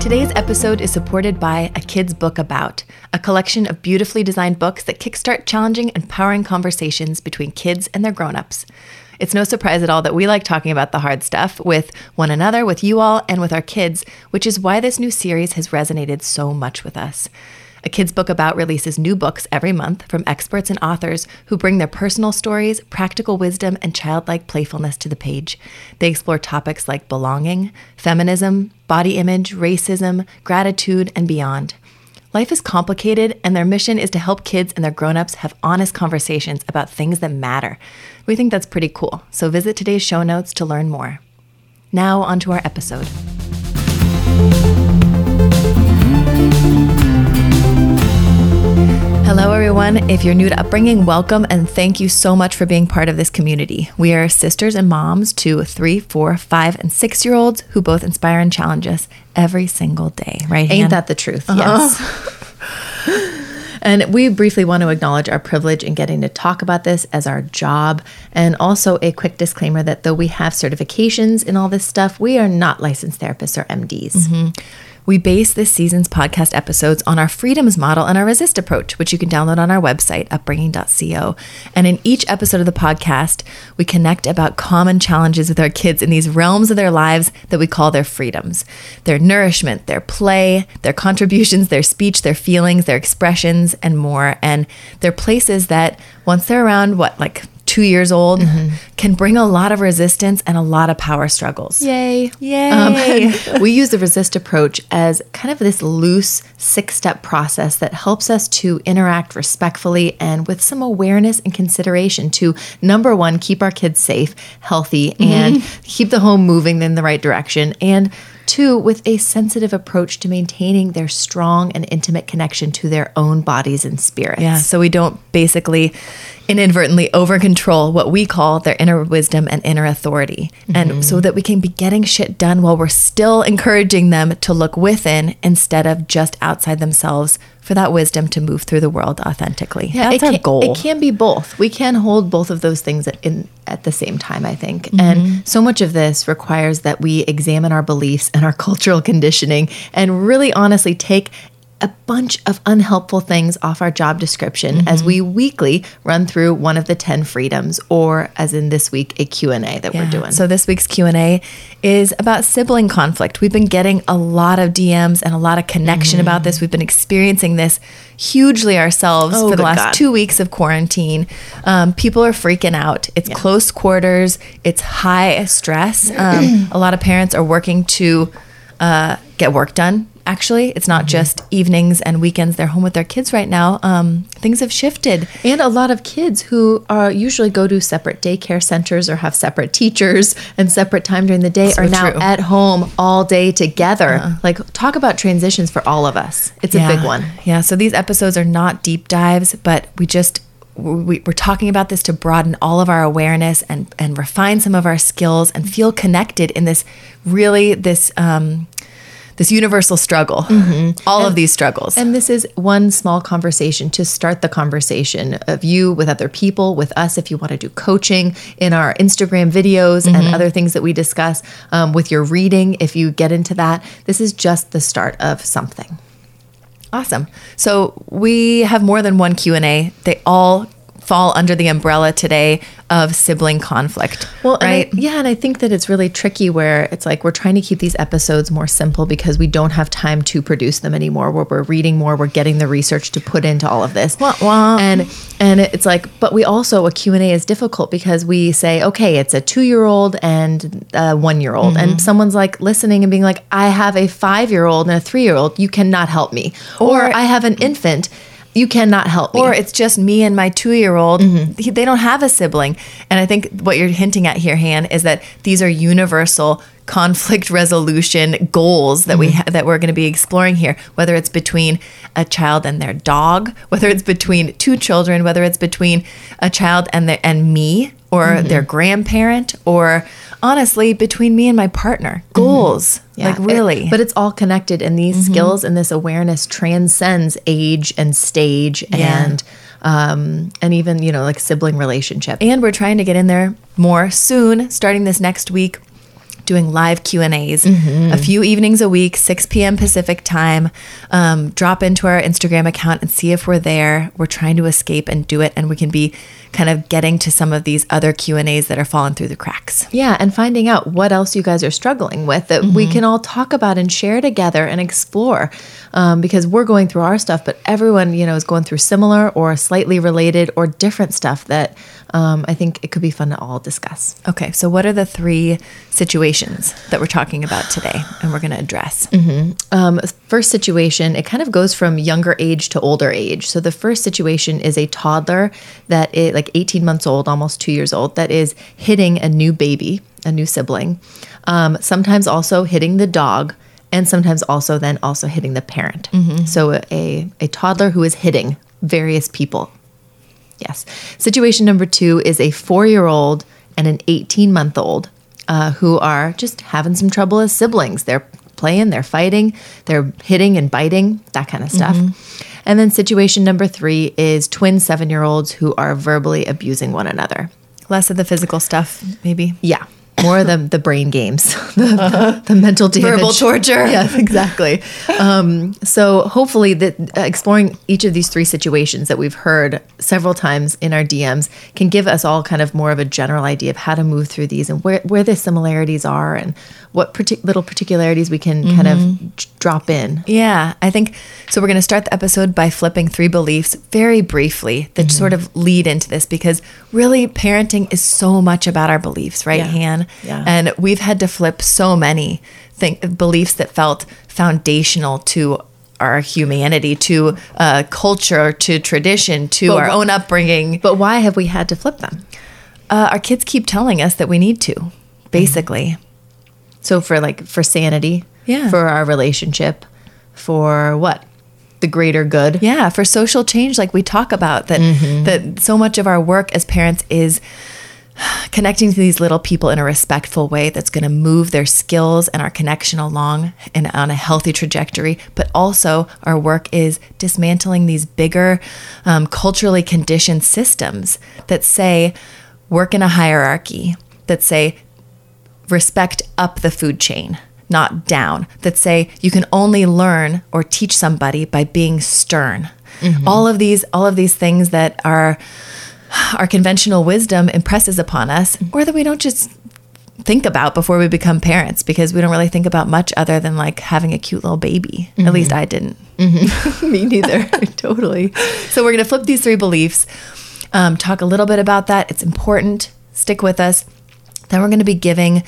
Today's episode is supported by A Kid's Book About, a collection of beautifully designed books that kickstart challenging and empowering conversations between kids and their grown-ups. It's no surprise at all that we like talking about the hard stuff with one another, with you all, and with our kids, which is why this new series has resonated so much with us. A Kids Book About releases new books every month from experts and authors who bring their personal stories, practical wisdom, and childlike playfulness to the page. They explore topics like belonging, feminism, body image, racism, gratitude, and beyond. Life is complicated, and their mission is to help kids and their grown-ups have honest conversations about things that matter. We think that's pretty cool, so visit today's show notes to learn more. Now, onto our episode. Hello, everyone. If you're new to Upbringing, welcome and thank you so much for being part of this community. We are sisters and moms to three, four, five, and six year olds who both inspire and challenge us every single day, right? Ain't Han? that the truth? Uh-huh. Yes. and we briefly want to acknowledge our privilege in getting to talk about this as our job. And also a quick disclaimer that though we have certifications in all this stuff, we are not licensed therapists or MDs. We base this season's podcast episodes on our freedoms model and our resist approach, which you can download on our website, upbringing.co. And in each episode of the podcast, we connect about common challenges with our kids in these realms of their lives that we call their freedoms their nourishment, their play, their contributions, their speech, their feelings, their expressions, and more. And they're places that once they're around, what, like two years old, can bring a lot of resistance and a lot of power struggles. Yay. Yay. Um, we use the resist approach as kind of this loose six step process that helps us to interact respectfully and with some awareness and consideration to number one, keep our kids safe, healthy, and keep the home moving in the right direction. And two, with a sensitive approach to maintaining their strong and intimate connection to their own bodies and spirits. Yeah, so we don't basically inadvertently over control what we call their inner wisdom and inner authority. And so that we can be getting shit done while we're still encouraging them to look within instead of just outside themselves for that wisdom to move through the world authentically. That's it our can, goal. It can be both. We can hold both of those things at- in at the same time, I think. Mm-hmm. And so much of this requires that we examine our beliefs and our cultural conditioning and really honestly take a bunch of unhelpful things off our job description as we weekly run through one of the 10 freedoms or as in this week a Q&A that we're doing. So this week's Q&A is about sibling conflict. We've been getting a lot of DMs and a lot of connection about this. We've been experiencing this hugely ourselves Oh, for the last God. 2 weeks of quarantine. Um, people are freaking out. It's close quarters, it's high stress. Um, a lot of parents are working to uh, get work done. Actually, it's not just evenings and weekends. They're home with their kids right now. Um, things have shifted. And a lot of kids who are usually go to separate daycare centers or have separate teachers and separate time during the day So are now true. at home all day together. Like talk about transitions for all of us. It's a big one. Yeah. So these episodes are not deep dives, but we just we, we're talking about this to broaden all of our awareness and and refine some of our skills and feel connected in this really this um this universal struggle. All of these struggles. And this is one small conversation to start the conversation of you with other people, with us if you want to do coaching in our Instagram videos and other things that we discuss, um, with your reading if you get into that. This is just the start of something. Awesome. So we have more than one Q&A. They all fall under the umbrella today of sibling conflict. Well, right? and I, yeah, and I think that it's really tricky where it's like we're trying to keep these episodes more simple because we don't have time to produce them anymore. Where we're reading more, we're getting the research to put into all of this, Wah, wah. and and it's like, but we also a Q and A is difficult because we say, okay, it's a two year old and a one year old, Mm-hmm. and someone's like listening and being like, I have a five year old and a three year old, you cannot help me, or, Or- I have an infant. You cannot help me. or it's just me and my two year old. Mm-hmm. They don't have a sibling. And I think what you're hinting at here, Han, is that these are universal conflict resolution goals that we mm-hmm. ha- that we're going to be exploring here. Whether it's between a child and their dog, whether it's between two children, whether it's between a child and their and me or mm-hmm. their grandparent, or honestly between me and my partner. Mm-hmm. Goals, like it- really. but it's all connected, and these mm-hmm. skills and this awareness transcends age and stage Yeah. and um, and even you know like sibling relationship. and we're trying to get in there more soon starting this next week doing live q and a's. A few evenings a week 6 p.m pacific time. Um, drop into our instagram account and see if we're there. We're trying to escape and do it and we can be kind of getting to some of these other q and a's that are falling through the cracks. Yeah, and finding out what else you guys are struggling with that we can all talk about and share together and explore. Um, because we're going through our stuff, but everyone, you know, is going through similar or slightly related or different stuff that um, I think it could be fun to all discuss. okay so what are the three situations that we're talking about today and we're going to address Um, first situation, it kind of goes from younger age to older age. So the first situation is a toddler that is like 18 months old, almost two years old, that is hitting a new baby, a new sibling. Um, sometimes also hitting the dog, and sometimes also then also hitting the parent. So a a toddler who is hitting various people. Yes. Situation number two is a four year old and an 18 month old uh, who are just having some trouble as siblings. They're playing, they're fighting, they're hitting and biting, that kind of stuff. And then situation number three is twin seven year olds who are verbally abusing one another. less of the physical stuff maybe Yeah. More of the, the brain games, the, the mental damage. Verbal torture. Yes, exactly. Um, so hopefully, that uh, exploring each of these three situations that we've heard several times in our DMs can give us all kind of more of a general idea of how to move through these and where, where the similarities are and what partic- little particularities we can kind of j- drop in. Yeah, I think so. We're going to start the episode by flipping three beliefs very briefly that sort of lead into this because really parenting is so much about our beliefs, right, Yeah. Han? Yeah. And we've had to flip so many think, beliefs that felt foundational to our humanity, to uh, culture, to tradition, to But our own upbringing. But why have we had to flip them? Uh, our kids keep telling us that we need to, basically. So for like for sanity, Yeah. for our relationship, for what? The greater good. Yeah, for social change, like we talk about that that so much of our work as parents is connecting to these little people in a respectful way that's going to move their skills and our connection along and on a healthy trajectory. But also, our work is dismantling these bigger, um, culturally conditioned systems that say work in a hierarchy, that say respect up the food chain, not down, that say you can only learn or teach somebody by being stern. Mm-hmm. All of these all of these things that are our conventional wisdom impresses upon us or that we don't just think about before we become parents because we don't really think about much other than like having a cute little baby. At least mm-hmm. I didn't. Mm-hmm. Me neither. totally. So we're going to flip these three beliefs, um, talk a little bit about that. It's important. Stick with us. Then we're going to be giving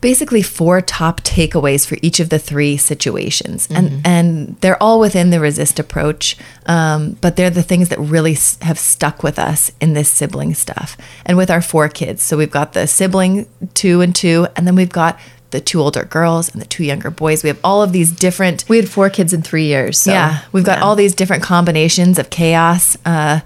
basically four top takeaways for each of the three situations, and and they're all within the resist approach, um, but they're the things that really s- have stuck with us in this sibling stuff, and with our four kids. So we've got the sibling two and two, and then we've got the two older girls and the two younger boys. We have all of these different We had four kids in three years. So, yeah, we've got yeah. all these different combinations of chaos. Uh,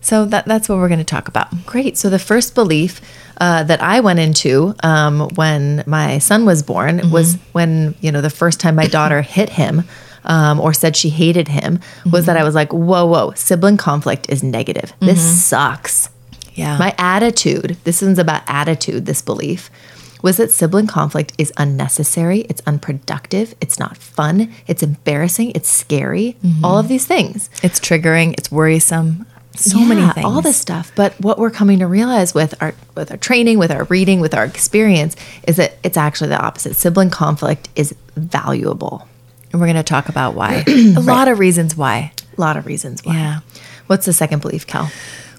so that that's what we're going to talk about. Great. So the first belief uh, that I went into um, when my son was born was when you know the first time my daughter hit him. Um, or said she hated him was that I was like, whoa, whoa, sibling conflict is negative. This sucks. Yeah. My attitude, this one's about attitude, this belief, was that sibling conflict is unnecessary, it's unproductive, it's not fun, it's embarrassing, it's scary, all of these things. It's triggering. It's worrisome. So Yeah, many things. all this stuff. But what we're coming to realize with our with our training, with our reading, with our experience, is that it's actually the opposite. Sibling conflict is valuable. And we're going to talk about why. A lot of reasons why. A lot of reasons why. Yeah. What's the second belief, Cal?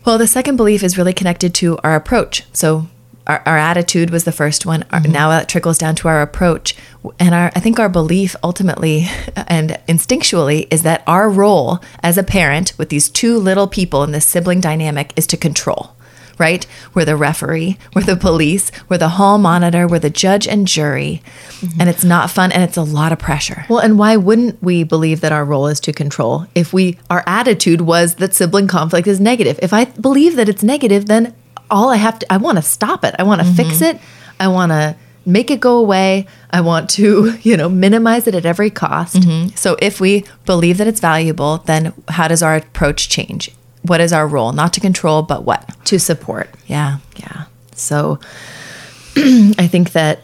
Well, the second belief is really connected to our approach. So our, our attitude was the first one. Our, mm-hmm. now that trickles down to our approach. And our, I think our belief ultimately and instinctually is that our role as a parent with these two little people in this sibling dynamic is to control. Right? We're the referee, we're the police, we're the hall monitor, we're the judge and jury. Mm-hmm. And it's not fun and it's a lot of pressure. Well, and why wouldn't we believe that our role is to control if we our attitude was that sibling conflict is negative? If I believe that it's negative, then all I have to I want to stop it. I want to mm-hmm. fix it. I want to make it go away. I want to, you know, minimize it at every cost. Mm-hmm. So if we believe that it's valuable, then how does our approach change? What is our role? Not to control, but what? to support. Yeah. Yeah. So I think that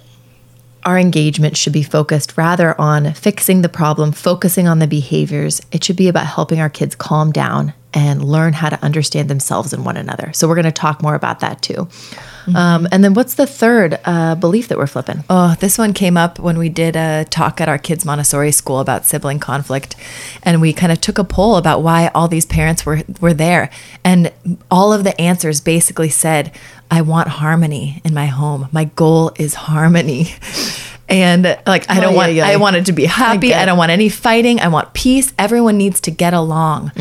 our engagement should be focused rather on fixing the problem, focusing on the behaviors. It should be about helping our kids calm down and learn how to understand themselves and one another. So we're going to talk more about that too. Um, and then what's the third uh, belief that we're flipping? Oh, this one came up when we did a talk at our kids' Montessori school about sibling conflict, and we kind of took a poll about why all these parents were were there, and all of the answers basically said, "I want harmony in my home. My goal is harmony." And like I don't Oh, want yeah, I yeah. want it to be happy. get I, don't want any fighting. I want peace. Everyone needs to get along.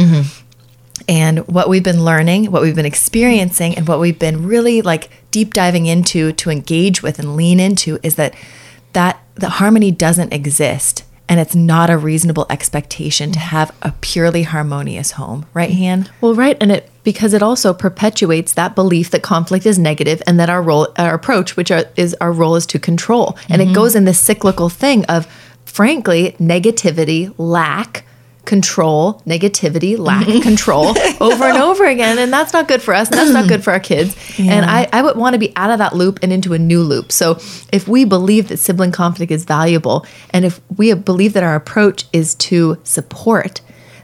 And what we've been learning, what we've been experiencing, and what we've been really like deep diving into to engage with and lean into is that that the harmony doesn't exist and it's not a reasonable expectation to have a purely harmonious home, right, Han? Well, right, and it because it also perpetuates that belief that conflict is negative and that our role, our approach, which are, is our role, is to control, and it mm-hmm. goes in this cyclical thing of, frankly, negativity, lack, control, negativity, lack, of control, over and over again, and that's not good for us. And that's not good for our kids. And I, I would want to be out of that loop and into a new loop. So if we believe that sibling conflict is valuable, and if we believe that our approach is to support,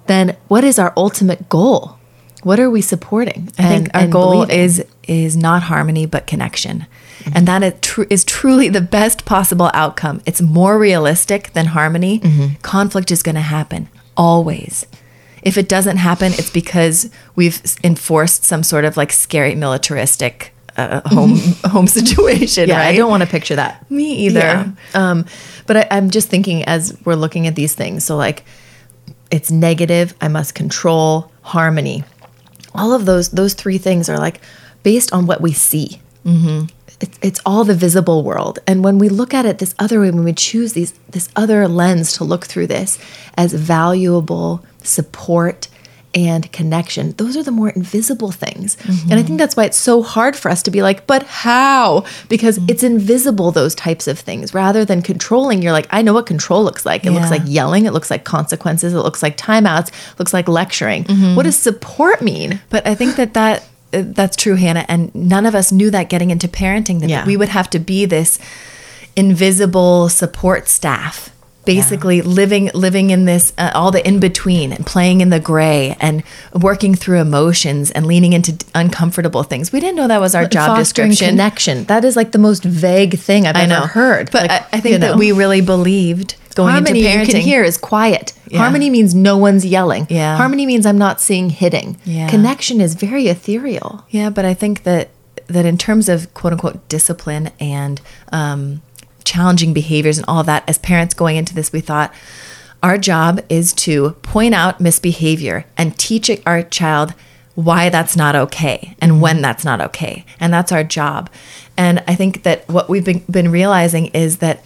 then what is our ultimate goal? What are we supporting? I think our and goal believing? is is not harmony but connection. And that is, tr- is truly the best possible outcome. It's more realistic than harmony. Mm-hmm. Conflict is going to happen always. If it doesn't happen, it's because we've enforced some sort of like scary militaristic uh, home home situation, Yeah, right? I don't want to picture that. Me either. Yeah. Um, but I, I'm just thinking as we're looking at these things. So like, it's negative. I must control harmony. All of those those three things are like based on what we see. Mm-hmm. It's, it's all the visible world, and when we look at it this other way, when we choose these this other lens to look through this as valuable support and connection, those are the more invisible things. And I mm-hmm. think that's why it's so hard for us to be like, but how? Because mm-hmm. it's invisible, those types of things. Rather than controlling, you're like, I know what control looks like. It looks like yelling, it looks like consequences, it looks like timeouts, it looks like lecturing. Mm-hmm. What does support mean? But I think that that that's true, Hannah. And none of us knew that getting into parenting that Yeah. we would have to be this invisible support staff. Basically, living living in this uh, all the in between and playing in the gray and working through emotions and leaning into d- uncomfortable things. We didn't know that was our job Fostering description. connection. That is like the most vague thing I've I know, ever heard. but Like, I, I think that know. we really believed going Harmony into parenting. you can hear is quiet. Yeah. Harmony means no one's yelling. Yeah. Harmony means I'm not seeing hitting. Yeah. Connection is very ethereal. Yeah, but I think that that in terms of quote unquote discipline and um, challenging behaviors and all that, as parents going into this, we thought our job is to point out misbehavior and teach our child why that's not okay and when that's not okay, and that's our job. And I think that what we've been, been realizing is that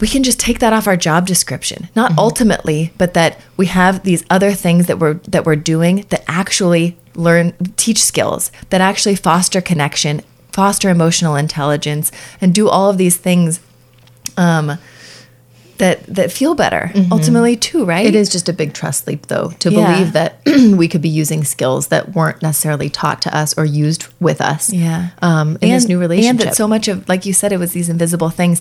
we can just take that off our job description. Not ultimately but that we have these other things that we're that we're doing that actually learn teach skills that actually foster connection foster emotional intelligence and do all of these things um that that feel better mm-hmm. ultimately too, right? It is just a big trust leap, though, to Yeah. believe that we could be using skills that weren't necessarily taught to us or used with us. Yeah. Um, in this new relationship. And that so much of like you said, it was these invisible things.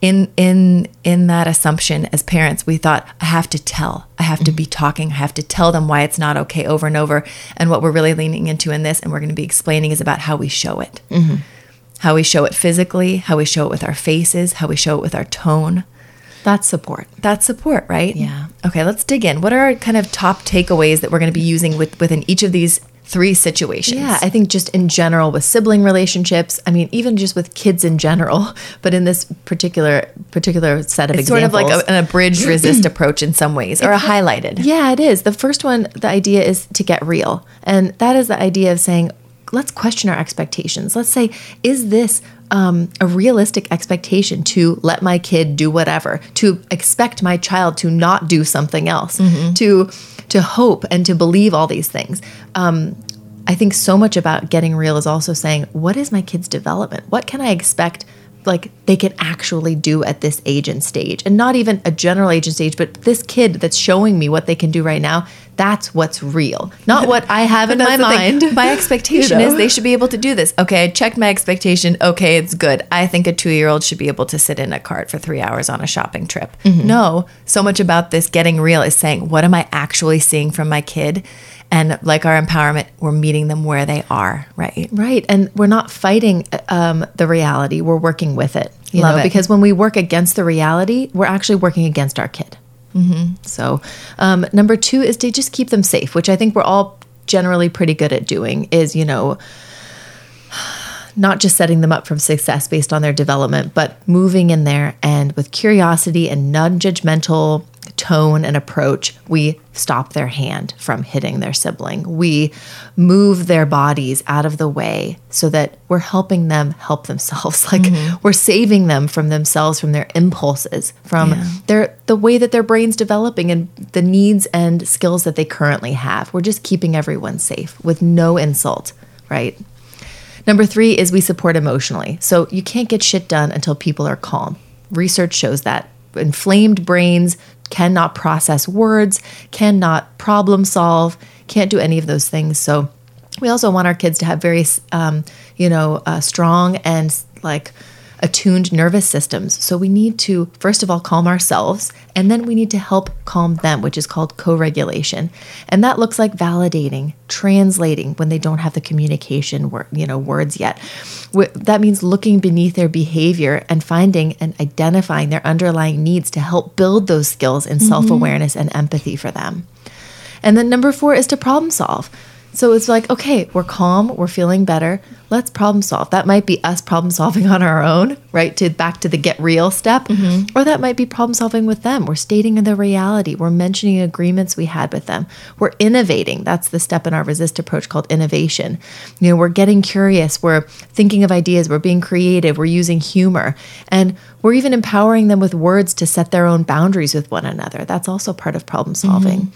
In in in that assumption as parents, we thought, I have to tell. I have to be mm-hmm. talking. I have to tell them why it's not okay over and over. And what we're really leaning into in this and we're going to be explaining is about how we show it. Mm-hmm. How we show it physically, how we show it with our faces, how we show it with our tone. That's support. That's support, right? Yeah. Okay, let's dig in. What are our kind of top takeaways that we're going to be using with, within each of these three situations? Yeah, I think just in general with sibling relationships, I mean, even just with kids in general, but in this particular particular set of It's sort of like a, an abridged resist approach in some ways, or a highlighted. Yeah, it is. The first one, the idea is to get real. And that is the idea of saying, let's question our expectations. Let's say, is this um, a realistic expectation to let my kid do whatever, to expect my child to not do something else, to to hope and to believe all these things. Um, I think so much about getting real is also saying, what is my kid's development? What can I expect? Like they can actually do at this age and stage, and not even a general age and stage, but this kid that's showing me what they can do right now. That's what's real, not what I have in my the thing. mind. My expectation You know? is they should be able to do this. Okay, I checked my expectation. Okay, it's good. I think a two year old should be able to sit in a cart for three hours on a shopping trip. Mm-hmm. No, so much about this getting real is saying, what am I actually seeing from my kid? And like our empowerment, we're meeting them where they are, right? Right. And we're not fighting um, the reality, we're working with it. You Love know, it. because when we work against the reality, we're actually working against our kid. Mm-hmm. So, um, number two is to just keep them safe, which I think we're all generally pretty good at doing, is, you know, not just setting them up for success based on their development, but moving in there and with curiosity and non judgmental tone and approach, we stop their hand from hitting their sibling. We move their bodies out of the way so that we're helping them help themselves. Like mm-hmm. we're saving them from themselves, from their impulses, from Yeah. their the way that their brain's developing and the needs and skills that they currently have. We're just keeping everyone safe with no insult, right? Number three is we support emotionally. So you can't get shit done until people are calm. Research shows that inflamed brains cannot process words, cannot problem solve, can't do any of those things. So we also want our kids to have very, um, you know, uh, strong and like attuned nervous systems. So we need to, first of all, calm ourselves, and then we need to help calm them, which is called co regulation. And that looks like validating, translating when they don't have the communication wor- you know, words yet. That means looking beneath their behavior and finding and identifying their underlying needs to help build those skills in mm-hmm. self awareness and empathy for them. And then number four is to problem solve. So it's like, okay, we're calm, we're feeling better. Let's problem solve. That might be us problem solving on our own, right? To back to the get real step. Or that might be problem solving with them. We're stating the reality. We're mentioning agreements we had with them. We're innovating. That's the step in our resist approach called innovation. You know, we're getting curious. We're thinking of ideas. We're being creative. We're using humor. And we're even empowering them with words to set their own boundaries with one another. That's also part of problem solving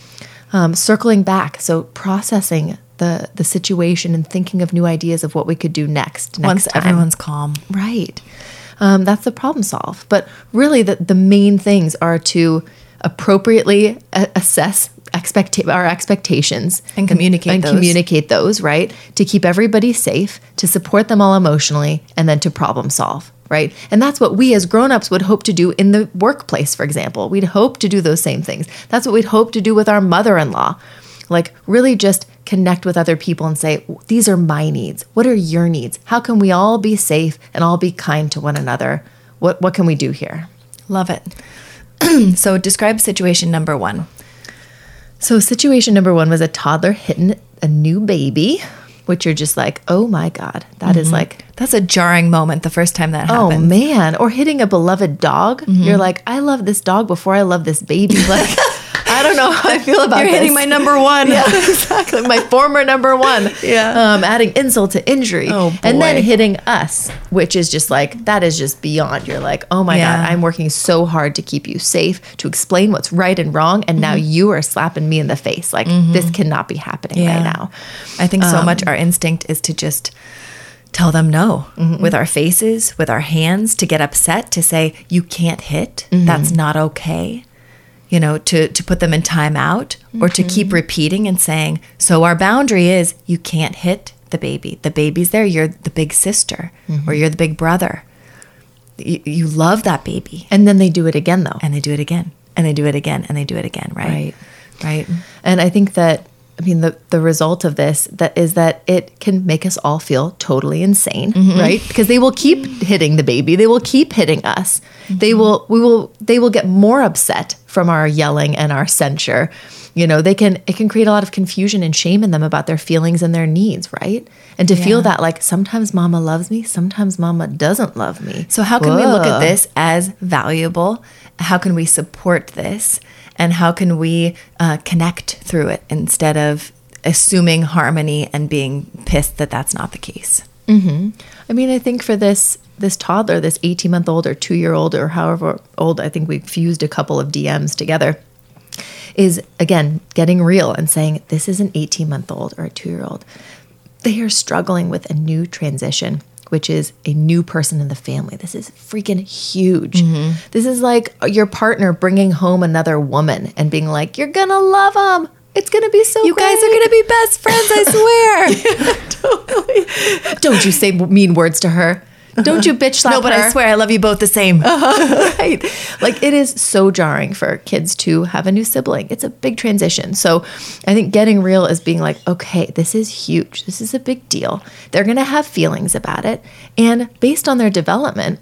um, circling back so processing the the situation and thinking of new ideas of what we could do next next Once time. everyone's calm. right. Um, that's the problem solve. But really the, the main things are to appropriately a- assess expect our expectations And communicate and those. communicate those right? To keep everybody safe to support them all emotionally and then to problem solve right? And that's what we as grown-ups would hope to do in the workplace for example. We'd hope to do those same things. That's what we'd hope to do with our mother-in-law. Like really just connect with other people and say these are my needs. What are your needs? How can we all be safe and all be kind to one another? What what can we do here? Love it. so describe situation number one. So, situation number one was a toddler hitting a new baby, which you're just like, oh my God, that is mm-hmm. like, That's a jarring moment the first time that oh man. Or hitting a beloved dog. Mm-hmm. You're like, I love this dog before I love this baby. Like, I don't know how I feel about You're this. hitting my number one. Yeah, exactly. My former number one. Yeah. Um, adding insult to injury. Oh, And then hitting us, which is just like, that is just beyond. You're like, oh my Yeah. God, I'm working so hard to keep you safe, to explain what's right and wrong. And now mm-hmm. you are slapping me in the face. Like, mm-hmm. this cannot be happening right now. I think so um, much our instinct is to just tell them no mm-hmm. with our faces, with our hands, to get upset, to say, you can't hit, mm-hmm. that's not okay. You know, to, to put them in timeout or to keep mm-hmm. repeating and saying, so our boundary is you can't hit the baby. The baby's there, you're the big sister or you're the big brother. You, you love that baby. And then they do it again, though. And they do it again. And they do it again. And they do it again, right? Right. And I think that I mean the the result of this that is that it can make us all feel totally insane, mm-hmm. right? Because they will keep hitting the baby. They will keep hitting us. Mm-hmm. They will we will they will get more upset from our yelling and our censure. You know, they can it can create a lot of confusion and shame in them about their feelings and their needs, right? And to feel that like sometimes mama loves me, sometimes mama doesn't love me. So, how can we look at this as valuable? How can we support this? And how can we uh, connect through it instead of assuming harmony and being pissed that that's not the case? I mean, I think for this this toddler, this 18 month old or two year old or however old, I think we fused a couple of DMs together, is again getting real and saying, this is an 18 month old or a two year old. They are struggling with a new transition, which is a new person in the family. This is freaking huge. Mm-hmm. This is like your partner bringing home another woman and being like, you're gonna love them. It's gonna be so You guys are to be best friends, I swear. Don't you say mean words to her. Don't you bitch slap no, but her. I swear I love you both the same. Uh-huh. right. Like it is so jarring for kids to have a new sibling. It's a big transition. So I think getting real is being like, okay, this is huge. This is a big deal. They're going to have feelings about it. And based on their development,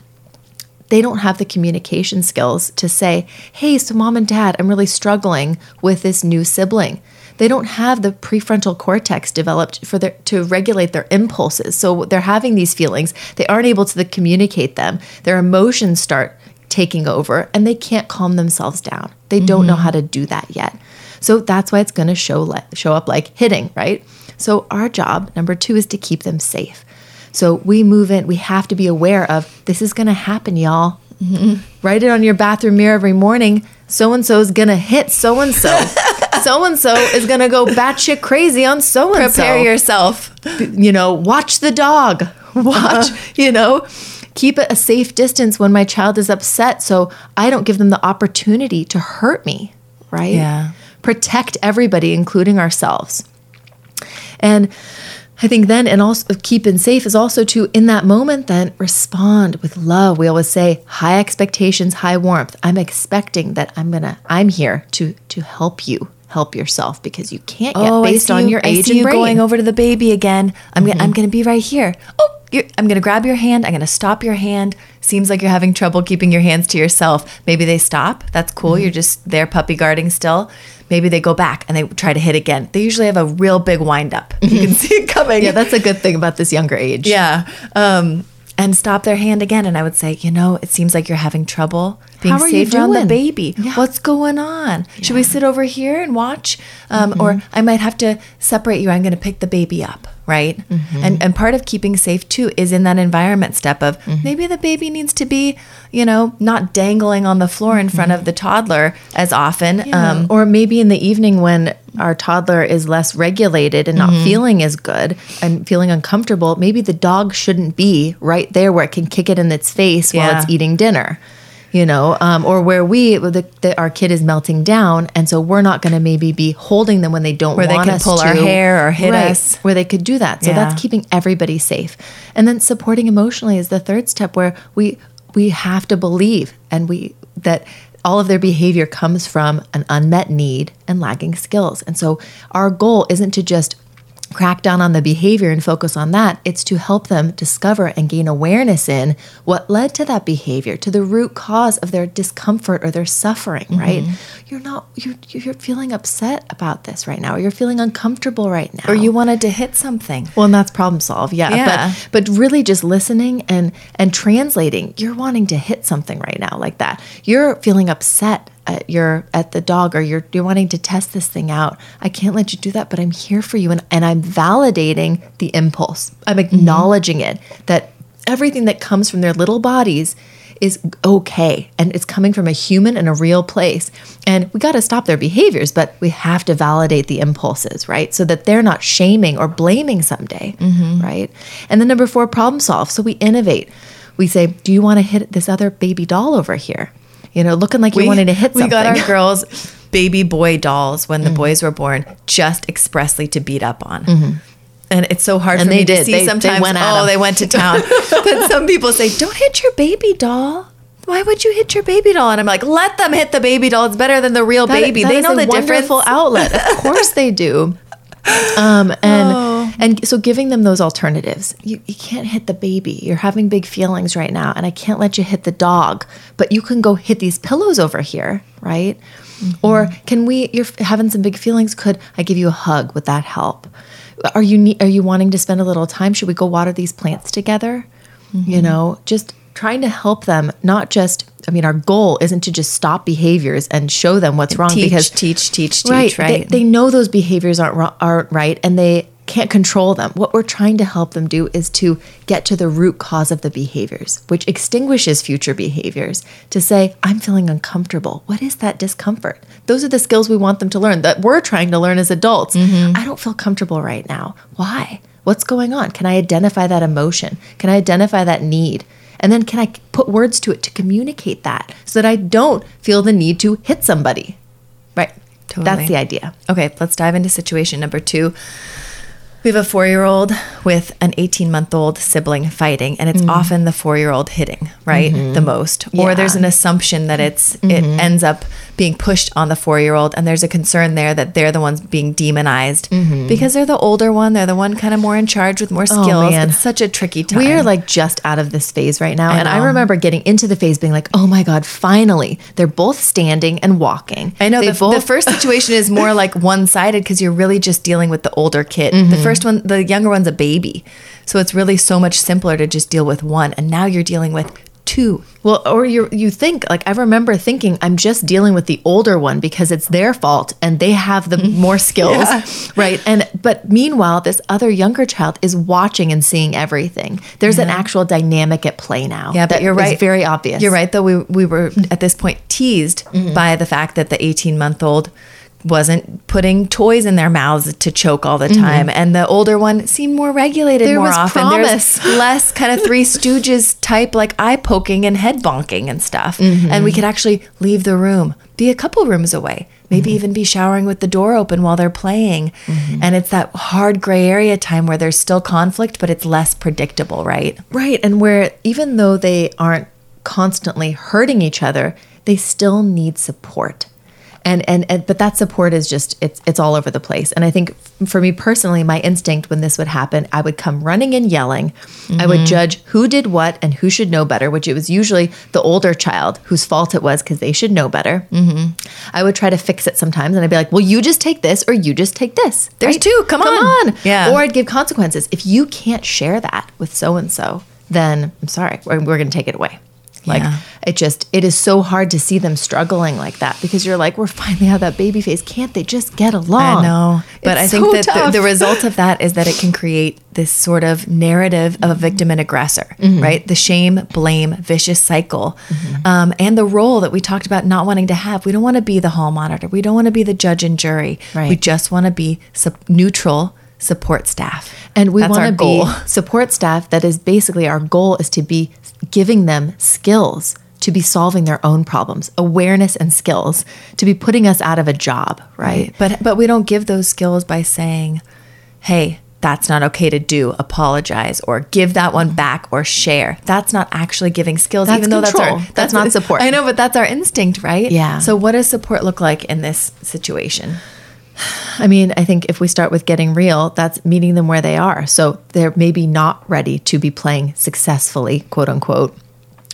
they don't have the communication skills to say, hey, so mom and dad, I'm really struggling with this new sibling. They don't have the prefrontal cortex developed for their to regulate their impulses. So they're having these feelings. They aren't able to communicate them. Their emotions start taking over and they can't calm themselves down. They don't know mm-hmm. how to do that yet. So that's why it's going to show le- show up like hitting, right? So our job number 2 is to keep them safe. So we move in, we have to be aware of this is going to happen, y'all. Mm-hmm. Write it on your bathroom mirror every morning. So and so is going to hit so and so. So and so is going to go batshit crazy on so and so. Prepare yourself. You know, watch the dog. Uh-huh. Watch, you know, keep it a safe distance when my child is upset so I don't give them the opportunity to hurt me, right? Yeah. Protect everybody, including ourselves. And I think then, and also keeping safe is also to, in that moment, then respond with love. We always say high expectations, high warmth. I'm expecting that I'm gonna, I'm here to to help you help yourself because you can't get Oh, I based on you- your I age see and you brain. Mm-hmm. going over to the baby again. I'm gonna, I'm going to be right here. Oh, I'm going to grab your hand. I'm going to stop your hand. Seems like you're having trouble keeping your hands to yourself. Maybe they stop. That's cool. Mm-hmm. You're just there puppy guarding still. Maybe they go back and they try to hit again. They usually have a real big wind up. You can see it coming. Mm-hmm. yeah, that's a good thing about this younger age. Yeah. Um, and stop their hand again. And I would say, you know, it seems like you're having trouble being How are you safe around the baby. Yeah. What's going on? Should we sit over here and watch? Um, Mm-hmm. Or I might have to separate you. I'm going to pick the baby up. Right. Mm-hmm. And, and part of keeping safe too is in that environment step of Mm-hmm. maybe the baby needs to be, you know, not dangling on the floor in front of the toddler as often. Um, or maybe in the evening when our toddler is less regulated and not feeling as good and feeling uncomfortable, maybe the dog shouldn't be right there where it can kick it in its face while it's eating dinner. You know, um, or where we, the, the, our kid is melting down, and so we're not going to maybe be holding them when they don't Where they want can pull our hair or hit us. Where they could do that. So Yeah. that's keeping everybody safe. And then supporting emotionally is the third step where we we have to believe and we that all of their behavior comes from an unmet need and lagging skills. And so our goal isn't to just crack down on the behavior and focus on that. It's to help them discover and gain awareness in what led to that behavior, to the root cause of their discomfort or their suffering, mm-hmm. right? You're not you're you're feeling upset about this right now, or you're feeling uncomfortable right now. or you wanted to hit something. Well, and that's problem solve, yeah. Yeah. But but really just listening and and translating. You're wanting to hit something right now like that. You're feeling upset at your at the dog or you're you're wanting to test this thing out. I can't let you do that, but I'm here for you and, and I'm validating the impulse. I'm acknowledging it that everything that comes from their little bodies is okay and it's coming from a human and a real place. And we got to stop their behaviors, but we have to validate the impulses, right? So that they're not shaming or blaming someday, Mm-hmm. right? And then number four, problem solve. So we innovate. We say, do you want to hit this other baby doll over here? You know, looking like you wanted to hit something. we got our girls baby boy dolls when the boys were born just expressly to beat up on. And it's so hard And for they me to did. see They- they sometimes. went at oh, they went to town. but some people say, "Don't hit your baby doll." Why would you hit your baby doll? And I'm like, let them hit the baby doll. It's better than the real That- baby. that they know a the difference. wonderful outlet. Of course they do. Um, and Oh. And so giving them those alternatives. You, you can't hit the baby. You're having big feelings right now, and I can't let you hit the dog. But you can go hit these pillows over here, right? Mm-hmm. Or can we? You're having some big feelings. Could I give you a hug? Would that help? Are you ne- are you wanting to spend a little time? Should we go water these plants together? Mm-hmm. You know, just trying to help them. Not just. I mean, our goal isn't to just stop behaviors and show them what's wrong Teach, because teach, teach, teach. right, Right. They, they know those behaviors aren't aren't right, and they can't control them. What we're trying to help them do is to get to the root cause of the behaviors, which extinguishes future behaviors. To say, I'm feeling uncomfortable. What is that discomfort? Those are the skills we want them to learn that we're trying to learn as adults. Mm-hmm. I don't feel comfortable right now. Why? What's going on? Can I identify that emotion? Can I identify that need? And then can I put words to it to communicate that so that I don't feel the need to hit somebody? Right. Totally. That's the idea. Okay, let's dive into situation number two. We have a four year old with an 18 month old sibling fighting, and it's mm-hmm. often the four year old hitting, right? Mm-hmm. The most. Or there's an assumption that it's it mm-hmm. ends up being pushed on the four year old, and there's a concern there that they're the ones being demonized because they're the older one, they're the one kind of more in charge with more oh, skills. Oh, man. It's such a tricky time. We're like just out of this phase right now. I and I remember getting into the phase being like, oh my God, finally. They're both standing and walking. I know the, the first situation is more like one sided because you're really just dealing with the older kid. Mm-hmm. The first one, the younger one's a baby. So it's really so much simpler to just deal with one. And now you're dealing with two. Well, or you you think like I remember thinking I'm just dealing with the older one because it's their fault and they have the more skills, right? And but meanwhile, this other younger child is watching and seeing everything. There's an actual dynamic at play now. Yeah, but you're right. very obvious. You're right, though. We, we were at this point teased Mm-hmm. by the fact that the 18 month old wasn't putting toys in their mouths to choke all the time. And the older one seemed more regulated Mm-hmm. There more was often. promise. There's less kind of Three Stooges type, like eye poking and head bonking and stuff. Mm-hmm. And we could actually leave the room, be a couple rooms away, maybe Mm-hmm. even be showering with the door open while they're playing. And it's that hard gray area time where there's still conflict, but it's less predictable, right? Right. And where even though they aren't constantly hurting each other, they still need support. And, and and but that support is just it's it's all over the place. And I think for me personally, my instinct when this would happen, I would come running and yelling. I would mm-hmm. judge who did what and who should know better, which it was usually the older child whose fault it was because they should know better. Mm-hmm. I would try to fix it sometimes, and I'd be like, "Well, you just take this, or you just take this. There's two. Come come on." on." Yeah. Or I'd give consequences. If you can't share that with so and so, then I'm sorry, we're, we're going to take it away. Like Yeah. it just it is so hard to see them struggling like that because you're like we're finally out of that baby phase. Can't they just get along? I know. But It's I think so that the, the result of that is that it can create this sort of narrative of a victim and aggressor, Mm-hmm. right? The shame, blame, vicious cycle. Um, and the role that we talked about not wanting to have. We don't want to be the hall monitor. We don't want to be the judge and jury. Right. We just want to be sup- neutral support staff. And we want to be support staff that is basically our goal is to be giving them skills to be solving their own problems, awareness and skills to be putting us out of a job, right? But but we don't give those skills by saying, "Hey, that's not okay to do. Apologize or give that one back or share." That's not actually giving skills That's even though control. that's our That's not support. I know, but that's our instinct, right? Yeah. So what does support look like in this situation? I mean, I think if we start with getting real, that's meeting them where they are. So they're maybe not ready to be playing successfully, quote unquote,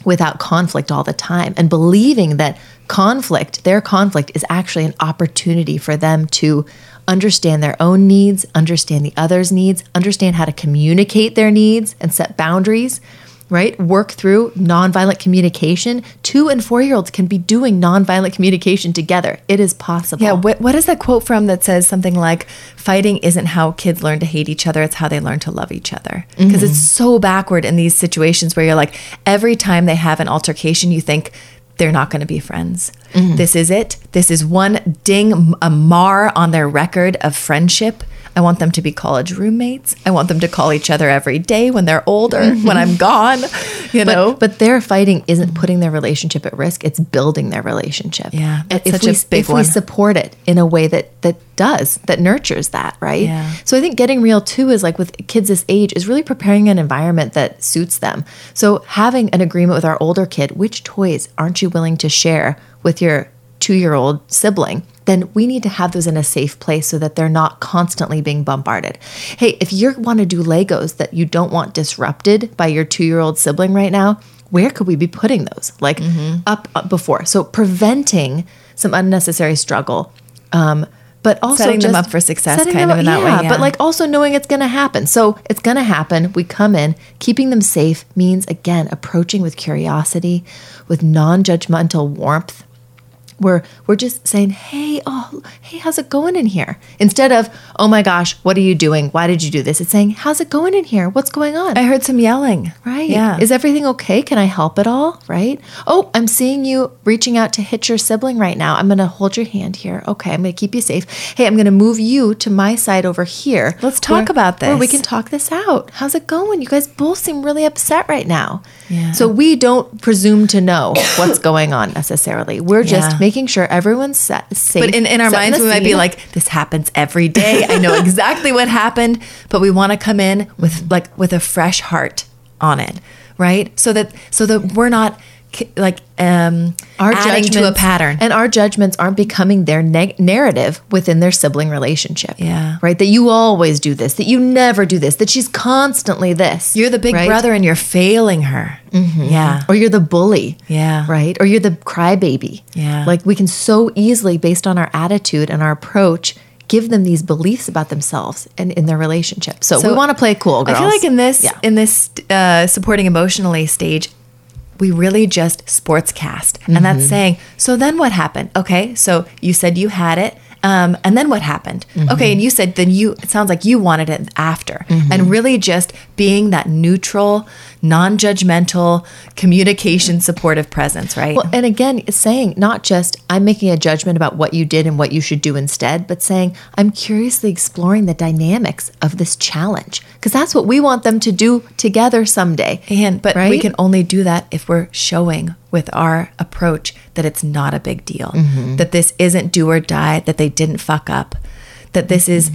without conflict all the time and believing that conflict, their conflict, is actually an opportunity for them to understand their own needs, understand the other's needs, understand how to communicate their needs and set boundaries. Right? Work through nonviolent communication. Two and four year olds can be doing nonviolent communication together. It is possible. Yeah. What, what is that quote from that says something like, fighting isn't how kids learn to hate each other, it's how they learn to love each other? Mm-hmm. Because it's so backward in these situations where you're like, every time they have an altercation, you think, they're not going to be friends. Mm-hmm. This is it. This is one ding, a mar on their record of friendship. I want them to be college roommates. I want them to call each other every day when they're older, mm-hmm. when I'm gone. You know, But, but their fighting isn't putting their relationship at risk. It's building their relationship. Yeah, that's if such we, a big if one. we support it in a way that that does that nurtures that, right? Yeah. So I think getting real too is like with kids this age is really preparing an environment that suits them. So having an agreement with our older kid, which toys aren't you willing to share with your two year old sibling? Then we need to have those in a safe place so that they're not constantly being bombarded. Hey, if you want to do Legos that you don't want disrupted by your two year old sibling right now, where could we be putting those? Like up, up before. So preventing some unnecessary struggle. Um, but also Setting them up for success kind of in up- that way, yeah. But like also knowing it's going to happen. So it's going to happen. We come in, keeping them safe means again approaching with curiosity, with non-judgmental warmth. We're we're just saying, "Hey, oh, hey, how's it going in here?" Instead of, "Oh my gosh, what are you doing? Why did you do this?" It's saying, "How's it going in here? What's going on?" I heard some yelling. Right. Yeah. Is everything okay? Can I help at all? Right. Oh, I'm seeing you reaching out to hit your sibling right now. I'm going to hold your hand here. Okay. I'm going to keep you safe. Hey, I'm going to move you to my side over here. Let's talk about Where we can talk this out. How's it going? You guys both seem really upset right now. Yeah. So we don't presume to know what's going on necessarily. We're just Yeah. making sure everyone's set, safe. But in, in our minds, the we might be like, this happens every day. I know exactly what happened, but we want to come in with like with a fresh heart on it, right? So that so that we're not like um our adding to a pattern. and our judgments aren't becoming their neg- narrative within their sibling relationship Yeah. right that you always do this that you never do this that she's constantly this you're the big right? brother and you're failing her. Yeah. or you're the bully Yeah. right or you're the crybaby Yeah. like we can so easily based on our attitude and our approach give them these beliefs about themselves and in their relationship so, So, we want to play cool girls I feel like in this Yeah. in this uh, supporting emotionally stage, we really just sportscast, and that's Mm-hmm. saying. So then what happened? Okay, so you said you had it, um, and then what happened? Mm-hmm. Okay, and you said then you. It sounds like you wanted it after, Mm-hmm. and really just being that neutral, non-judgmental, communication, supportive presence, right? Well, and again, saying not just I'm making a judgment about what you did and what you should do instead, but saying I'm curiously exploring the dynamics of this challenge because that's what we want them to do together someday. And but we can only do that if we're showing with our approach that it's not a big deal. Mm-hmm. That this isn't do or die, that they didn't fuck up. That this is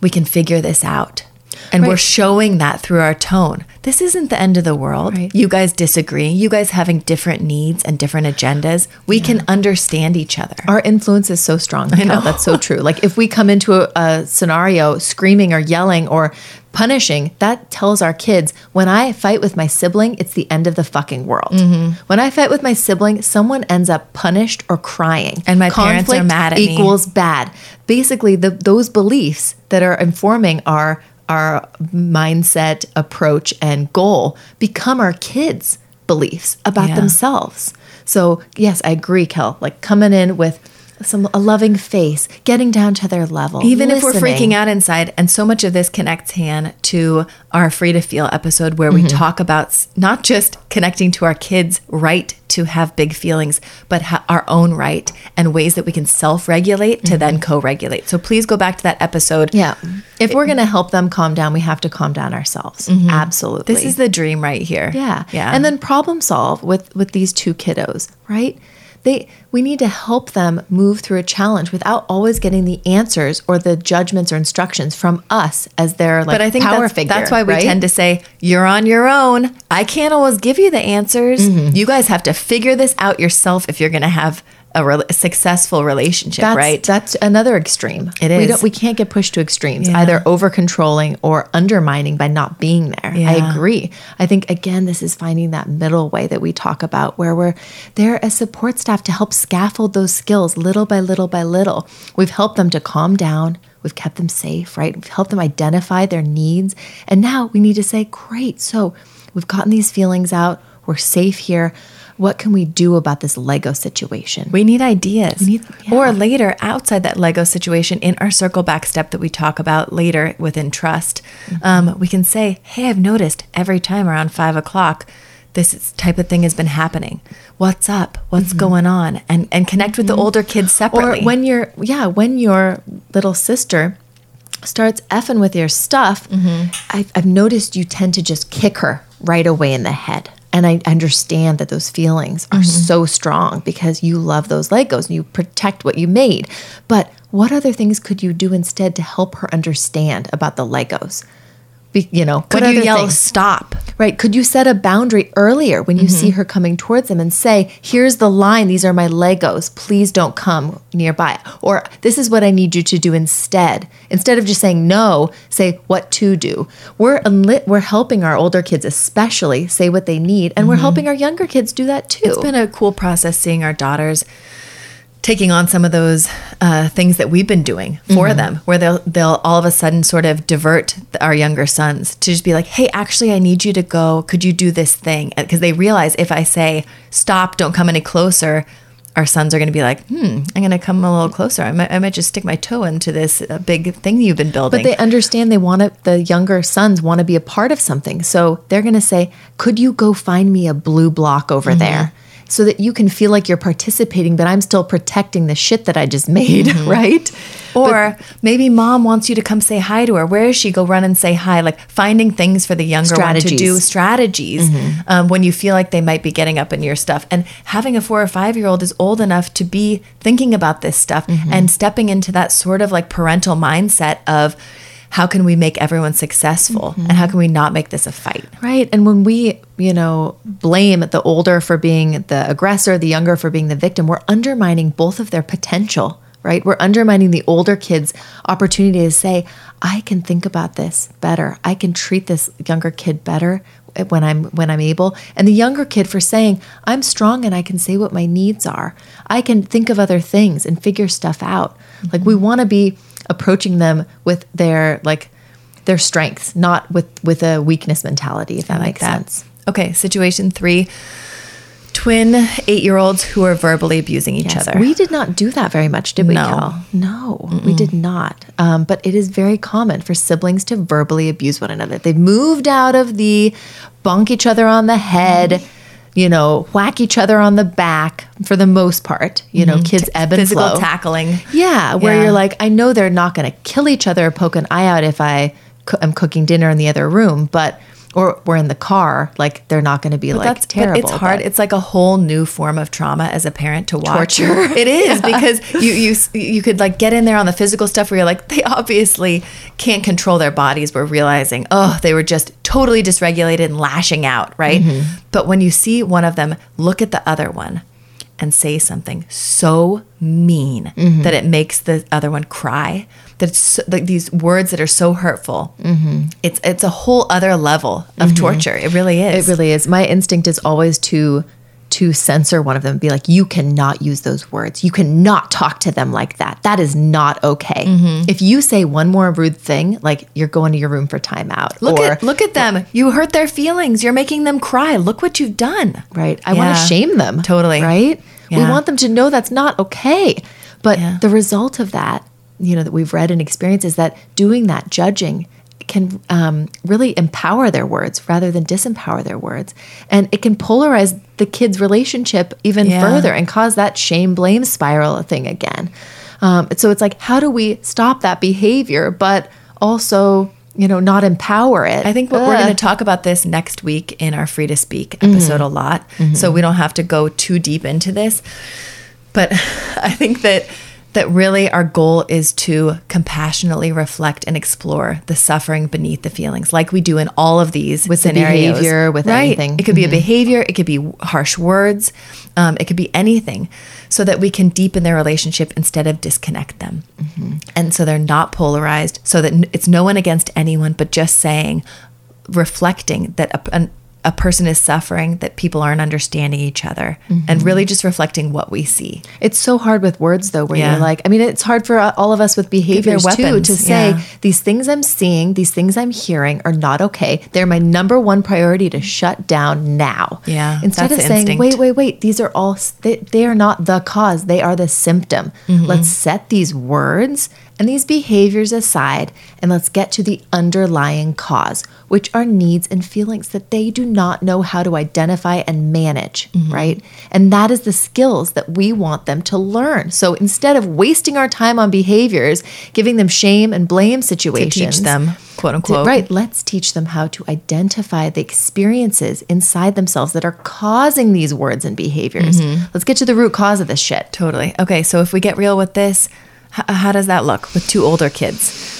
we can figure this out. And we're Mm-hmm. Showing that through our tone. This isn't the end of the world. Right. You guys disagree. You guys having different needs and different agendas. We can understand each other. Our influence is so strong. I know that's so true. Like if we come into a, a scenario screaming or yelling or punishing, that tells our kids when I fight with my sibling, it's the end of the fucking world. Mm-hmm. When I fight with my sibling, someone ends up punished or crying, And my parents are Conflict mad at me. equals bad. Basically, the, those beliefs that are informing our our mindset, approach, and goal become our kids' beliefs about Yeah. themselves. So yes, I agree, Kel. Like coming in with some a loving face, getting down to their level. even if we're freaking out inside and so much of this connects han to our free to feel episode where we Mm-hmm. talk about not just connecting to our kids right to have big feelings but ha- our own right and ways that we can self-regulate to then co-regulate so please go back to that episode Mm-hmm. Yeah. If we're going to help them calm down, we have to calm down ourselves. Absolutely. this is the dream right here Yeah. yeah And then problem solve with with these two kiddos, right? They we need to help them move through a challenge without always getting the answers or the judgments or instructions from us as their like but I think power that's, figure. that's why we right? tend to say you're on your own. I can't always give you the answers. Mm-hmm. You guys have to figure this out yourself if you're going to have a, re- successful relationship, that's, right? That's another extreme. It is. We don't we can't get pushed to extremes, Yeah. either over controlling or undermining by not being there. I agree. I think again, this is finding that middle way that we talk about where we're there as support staff to help scaffold those skills little by little by little. We've helped them to calm down. We've kept them safe, right? We've helped them identify their needs. And now we need to say, great. So we've gotten these feelings out. We're safe here. What can we do about this Lego situation? We need ideas. We need- yeah. Or later, outside that Lego situation, in our circle back step that we talk about later within trust, Mm-hmm. um, we can say, Hey, I've noticed every time around five o'clock, this type of thing has been happening. What's up? What's going on? And and connect with the older kids separately. Mm-hmm. Or when your yeah, when your little sister starts effing with your stuff, Mm-hmm. I've, I've noticed you tend to just kick her right away in the head. And I understand that those feelings are Mm-hmm. so strong because you love those Legos and you protect what you made. But what other things could you do instead to help her understand about the Legos? Be, you know, could you yell things? stop? Right. Could you set a boundary earlier when you see mm-hmm. her coming towards them and say, here's the line, these are my Legos, please don't come nearby? Or this is what I need you to do instead. Instead of just saying no, say what to do. We're unlit, we're helping our older kids especially say what they need, and we're mm-hmm. helping our younger kids do that too. It's been a cool process seeing our daughters taking on some of those uh, things that we've been doing for Mm-hmm. them, where they'll they'll all of a sudden sort of divert our younger sons to just be like, "Hey, actually, I need you to go. Could you do this thing?" Because they realize if I say stop, don't come any closer. Our sons are going to be like, hmm, I'm going to come a little closer. I might, I might just stick my toe into this uh, big thing you've been building. But they understand they want to, the younger sons want to be a part of something. So they're going to say, Could you go find me a blue block over Mm-hmm. there? So that you can feel like you're participating, but I'm still protecting the shit that I just made, Mm-hmm. right? Or maybe mom wants you to come say hi to her. Where is she? Go run and say hi. Like finding things for the younger one to do strategies um, when you feel like they might be getting up in your stuff. And having a four or five year old is old enough to be thinking about this stuff and stepping into that sort of like parental mindset of how can we make everyone successful and how can we not make this a fight? Right. And when we, you know, blame the older for being the aggressor, the younger for being the victim, we're undermining both of their potential, right? We're undermining the older kids' opportunity to say, I can think about this better. I can treat this younger kid better when I'm when I'm able. And the younger kid for saying, I'm strong and I can say what my needs are. I can think of other things and figure stuff out. Like we want to be approaching them with their like their strengths, not with with a weakness mentality. If that makes sense. Okay, situation three twin eight year olds who are verbally abusing each Yes, other. we did not do that very much, did we, No. Cal? No, we did not. Um, but it is very common for siblings to verbally abuse one another. They've moved out of the bonk each other on the head, you know, whack each other on the back for the most part. You know, kids ebb and Physical flow. tackling. Yeah, where Yeah. you're like, I know they're not going to kill each other or poke an eye out if I co- am cooking dinner in the other room, but or we're in the car, like they're not going to be like That's terrible. But it's hard. but- It's like a whole new form of trauma as a parent to watch. Torture. It is because you you you could like get in there on the physical stuff where you're like they obviously can't control their bodies. We're realizing oh they were just totally dysregulated and lashing out right. Mm-hmm. But when you see one of them look at the other one and say something so mean Mm-hmm. that it makes the other one cry. That it's so, like these words that are so hurtful. Mm-hmm. It's it's a whole other level of torture. It really is. It really is. My instinct is always to to censor one of them, be like, you cannot use those words. You cannot talk to them like that. That is not okay. Mm-hmm. If you say one more rude thing, like you're going to your room for timeout. Look or at look at them. You hurt their feelings. You're making them cry. Look what you've done. right. I want to shame them. Totally. Right? We want them to know that's not okay. But Yeah. the result of that, you know, that we've read and experienced is that doing that judging can um, really empower their words rather than disempower their words. And it can polarize the kid's relationship even Yeah. further and cause that shame blame spiral thing again. Um, so it's like, how do we stop that behavior, but also, you know, not empower it? I think what we're going to talk about this next week in our Free to Speak episode a lot. So we don't have to go too deep into this. But I think that that really our goal is to compassionately reflect and explore the suffering beneath the feelings, like we do in all of these With scenarios. behavior, with right. anything. It could be a behavior, it could be harsh words, um, it could be anything, so that we can deepen their relationship instead of disconnect them. And so they're not polarized, so that it's no one against anyone, but just saying, reflecting that a, an, a person is suffering, that people aren't understanding each other, and really just reflecting what we see. It's so hard with words though, where Yeah. you're like, I mean, it's hard for all of us with behaviors too weapons, to say yeah. these things I'm seeing, these things I'm hearing are not okay. They're my number one priority to shut down now. Yeah, Instead of saying, instinct. wait, wait, wait, these are all, they, they are not the cause. They are the symptom. Mm-hmm. Let's set these words and these behaviors aside and let's get to the underlying cause, which are needs and feelings that they do not know how to identify and manage, Mm-hmm. right? And that is the skills that we want them to learn. So instead of wasting our time on behaviors, giving them shame and blame To situations, teach them, quote to- unquote. right, let's teach them how to identify the experiences inside themselves that are causing these words and behaviors. Mm-hmm. Let's get to the root cause of this shit. Totally. Okay, so if we get real with this, h- how does that look with two older kids?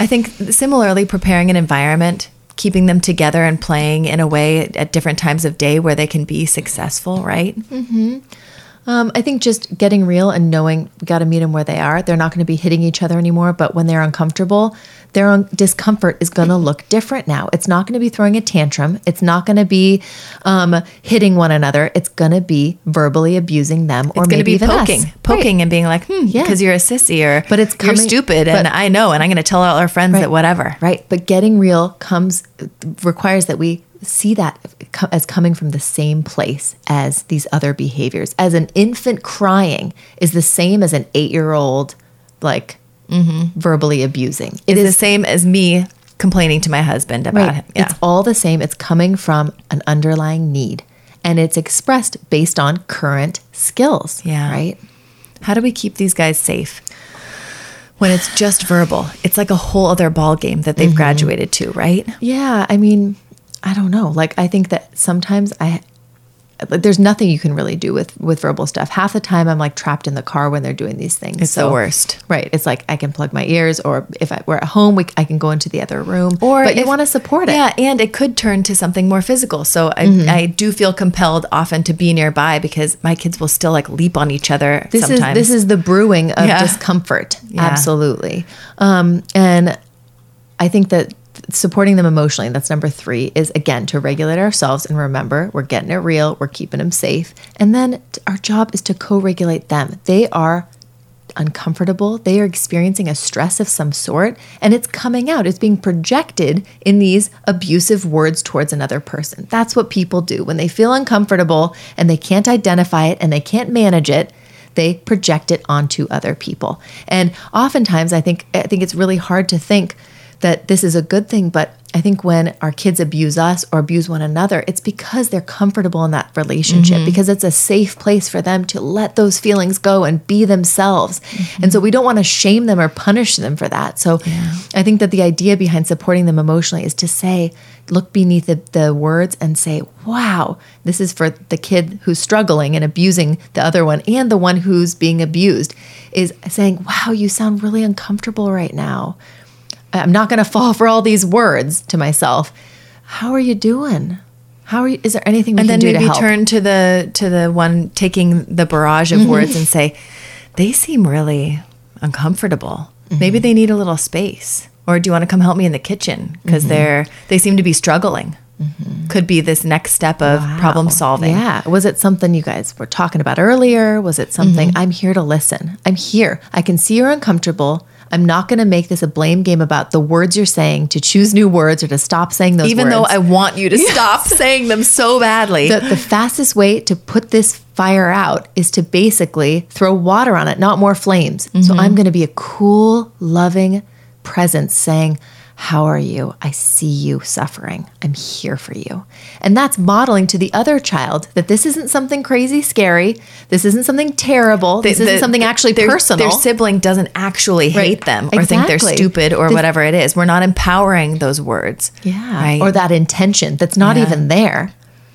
I think similarly, preparing an environment, keeping them together and playing in a way at different times of day where they can be successful, right? Mm-hmm. Um, I think just getting real and knowing we got to meet them where they are. They're not going to be hitting each other anymore, but when they're uncomfortable, their own discomfort is going to look different now. It's not going to be throwing a tantrum. It's not going to be um, hitting one another. It's going to be verbally abusing them or It's maybe be even poking, us. poking, and being like, "Hmm, Yeah. because you're a sissy," or But it's you're coming- stupid, and I know, and I'm going to tell all our friends that whatever. Right. But getting real comes requires that we see that as coming from the same place as these other behaviors. As an infant crying is the same as an eight year old, like mm-hmm. verbally abusing. It It's the same as me complaining to my husband about right. him. Yeah. It's all the same. It's coming from an underlying need. And it's expressed based on current skills. Yeah. Right. How do we keep these guys safe? When it's just verbal, it's like a whole other ball game that they've mm-hmm. graduated to, right? Yeah, I mean, I don't know. Like I think that sometimes I like, there's nothing you can really do with with verbal stuff. Half the time I'm like trapped in the car when they're doing these things. It's the worst. Right. It's like I can plug my ears or if I, we're at home, we, I can go into the other room. Or but you want to support it. Yeah, and it could turn to something more physical. So I, Mm-hmm. I do feel compelled often to be nearby because my kids will still like leap on each other This sometimes. is this is the brewing of Yeah. discomfort. Yeah. Absolutely. Um, and I think that supporting them emotionally, that's number three, is again to regulate ourselves and remember we're getting it real, we're keeping them safe. And then our job is to co regulate them. They are uncomfortable, they are experiencing a stress of some sort, and it's coming out. It's being projected in these abusive words towards another person. That's what people do when they feel uncomfortable and they can't identify it and they can't manage it they project it onto other people. And oftentimes I think I think it's really hard to think that this is a good thing, but I think when our kids abuse us or abuse one another, it's because they're comfortable in that relationship, mm-hmm. because it's a safe place for them to let those feelings go and be themselves. Mm-hmm. And so we don't want to shame them or punish them for that. So I think that the idea behind supporting them emotionally is to say, look beneath the, the words and say, wow, this is for the kid who's struggling and abusing the other one and the one who's being abused, is saying, wow, you sound really uncomfortable right now. I'm not going to fall for all these words to myself. How are you doing? How are you? Is there anything we and can then do to help? And then maybe turn to the to the one taking the barrage of mm-hmm. words and say, they seem really uncomfortable. Mm-hmm. Maybe they need a little space. Or do you want to come help me in the kitchen because mm-hmm. they're they seem to be struggling. Could be this next step of problem solving. Yeah. Was it something you guys were talking about earlier? Was it something? Mm-hmm. I'm here to listen. I'm here. I can see you're uncomfortable. I'm not going to make this a blame game about the words you're saying to choose new words or to stop saying those Even words. though I want you to stop saying them so badly. the, the fastest way to put this fire out is to basically throw water on it, not more flames. Mm-hmm. So I'm going to be a cool, loving presence saying, How are you? I see you suffering. I'm here for you. And that's modeling to the other child that this isn't something crazy scary. This isn't something terrible. This isn't something actually their, personal. Their sibling doesn't actually hate Right. them or think they're stupid or The- whatever it is. We're not empowering those words. yeah. Right. Or that intention that's not Yeah. even there.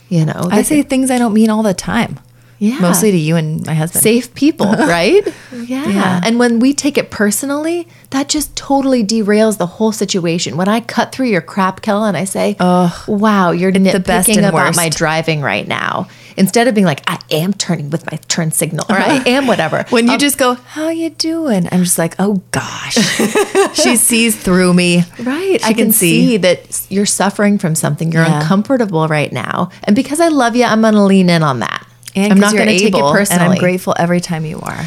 You know, I say things I don't mean all the time. Yeah. Mostly to you and my husband. safe people, right? Yeah. Yeah. And when we take it personally, that just totally derails the whole situation. When I cut through your crap, Kella, and I say, "Oh, wow, you're the best nitpicking about worst. my driving right now," instead of being like, I am turning with my turn signal or I am whatever. When you Um, just go, "How you doing?" I'm just like, "Oh gosh." she sees through me. Right. She I can, see. see. that you're suffering from something. You're Yeah. uncomfortable right now. And because I love you, I'm going to lean in on that. And I'm not going to take it personally. And I'm grateful every time you are.